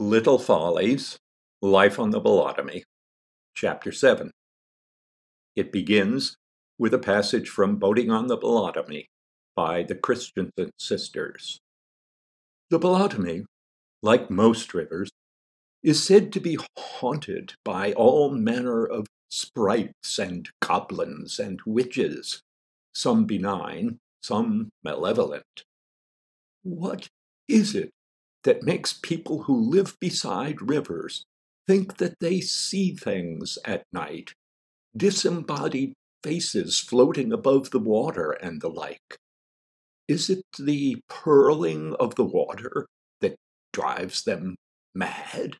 Little Follies Life on the Bolotomy, Chapter 7. It begins with a passage from Boating on the Bolotomy by the Christensen sisters. The Bolotomy, like most rivers, is said to be haunted by all manner of sprites and goblins and witches, some benign, some malevolent. What is it that makes people who live beside rivers think that they see things at night, disembodied faces floating above the water and the like? Is it the purling of the water that drives them mad?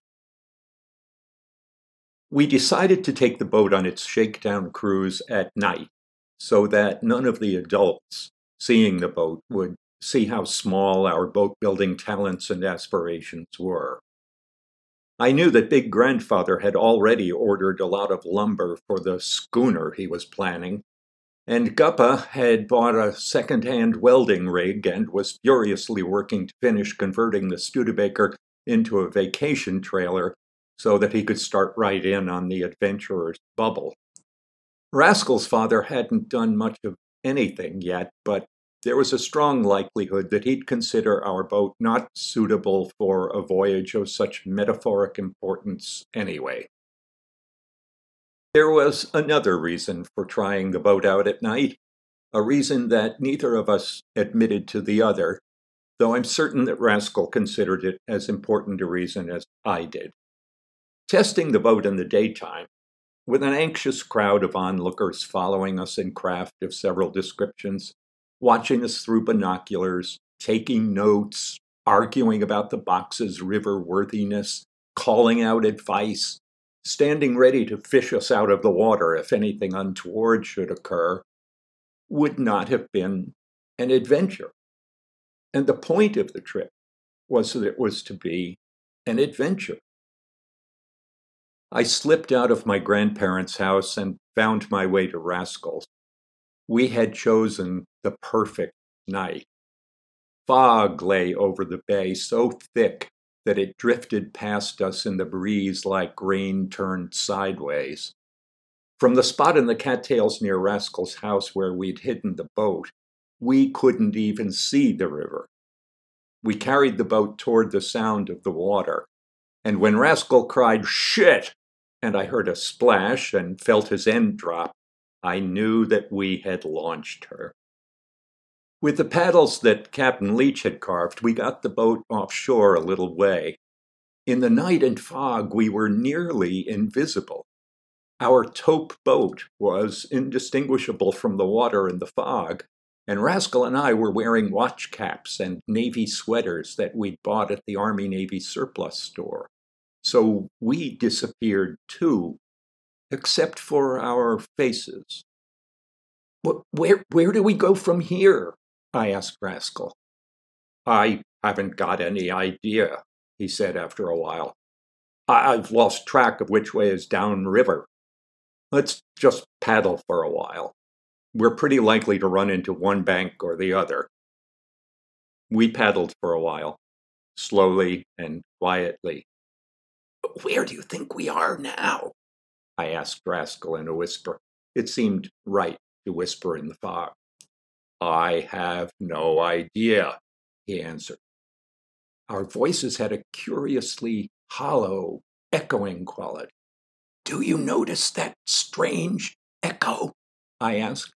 We decided to take the boat on its shakedown cruise at night so that none of the adults seeing the boat would see how small our boat building talents and aspirations were. I knew that Big Grandfather had already ordered a lot of lumber for the schooner he was planning, and Guppa had bought a second hand welding rig and was furiously working to finish converting the Studebaker into a vacation trailer so that he could start right in on the adventurer's bubble. Rascal's father hadn't done much of anything yet, but there was a strong likelihood that he'd consider our boat not suitable for a voyage of such metaphoric importance anyway. There was another reason for trying the boat out at night, a reason that neither of us admitted to the other, though I'm certain that Rascal considered it as important a reason as I did. Testing the boat in the daytime, with an anxious crowd of onlookers following us in craft of several descriptions, watching us through binoculars, taking notes, arguing about the box's river worthiness, calling out advice, standing ready to fish us out of the water if anything untoward should occur, would not have been an adventure. And the point of the trip was that it was to be an adventure. I slipped out of my grandparents' house and found my way to Rascal's. We had chosen the perfect night. Fog lay over the bay so thick that it drifted past us in the breeze like grain turned sideways. From the spot in the cattails near Rascal's house where we'd hidden the boat, we couldn't even see the river. We carried the boat toward the sound of the water, and when Rascal cried, Shit! and I heard a splash and felt his end drop, I knew that we had launched her. With the paddles that Captain Leach had carved, we got the boat offshore a little way. In the night and fog, we were nearly invisible. Our taupe boat was indistinguishable from the water and the fog, and Rascal and I were wearing watch caps and navy sweaters that we'd bought at the Army Navy surplus store. So we disappeared too, except for our faces. Where, where do we go from here? I asked Rascal. I haven't got any idea, he said after a while. I've lost track of which way is downriver. Let's just paddle for a while. We're pretty likely to run into one bank or the other. We paddled for a while, slowly and quietly. Where do you think we are now? I asked Rascal in a whisper. It seemed right to whisper in the fog. I have no idea, he answered. Our voices had a curiously hollow, echoing quality. Do you notice that strange echo? I asked.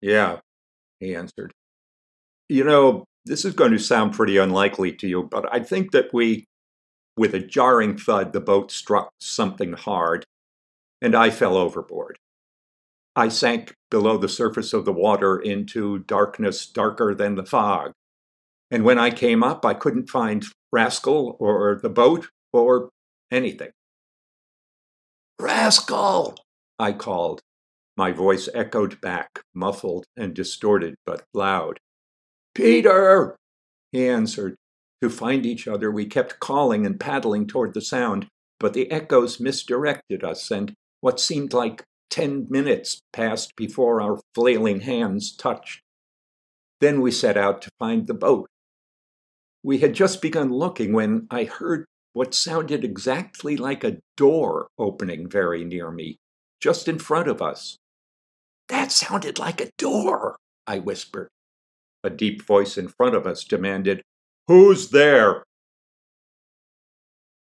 Yeah, he answered. You know, this is going to sound pretty unlikely to you, but I think that we, with a jarring thud, the boat struck something hard, and I fell overboard. I sank below the surface of the water into darkness darker than the fog. And when I came up, I couldn't find Rascal or the boat or anything. Rascal! I called. My voice echoed back, muffled and distorted, but loud. Peter! He answered. To find each other, we kept calling and paddling toward the sound, but the echoes misdirected us, and what seemed like ten minutes passed before our flailing hands touched. Then we set out to find the boat. We had just begun looking when I heard what sounded exactly like a door opening very near me, just in front of us. That sounded like a door, I whispered. A deep voice in front of us demanded, Who's there?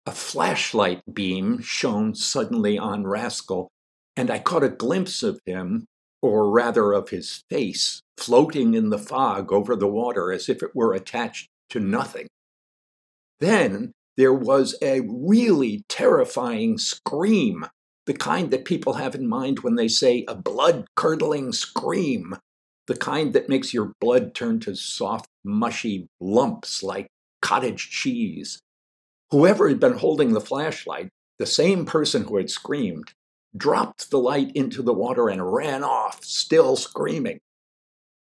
A flashlight beam shone suddenly on Rascal, and I caught a glimpse of him, or rather of his face, floating in the fog over the water as if it were attached to nothing. Then there was a really terrifying scream, the kind that people have in mind when they say a blood curdling scream, the kind that makes your blood turn to soft, mushy lumps like cottage cheese. Whoever had been holding the flashlight, the same person who had screamed, dropped the light into the water and ran off, still screaming.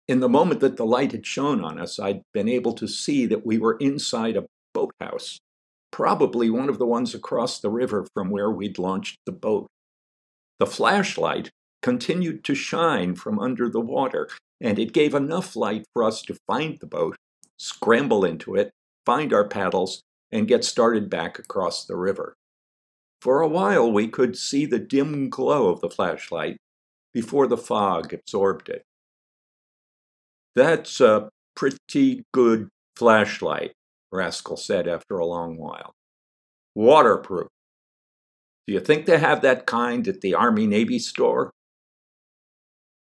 In the moment that the light had shone on us, I'd been able to see that we were inside a boathouse, probably one of the ones across the river from where we'd launched the boat. The flashlight continued to shine from under the water, and it gave enough light for us to find the boat, scramble into it, find our paddles, and get started back across the river. For a while, we could see the dim glow of the flashlight before the fog absorbed it. That's a pretty good flashlight, Rascal said after a long while. Waterproof. Do you think they have that kind at the Army Navy store?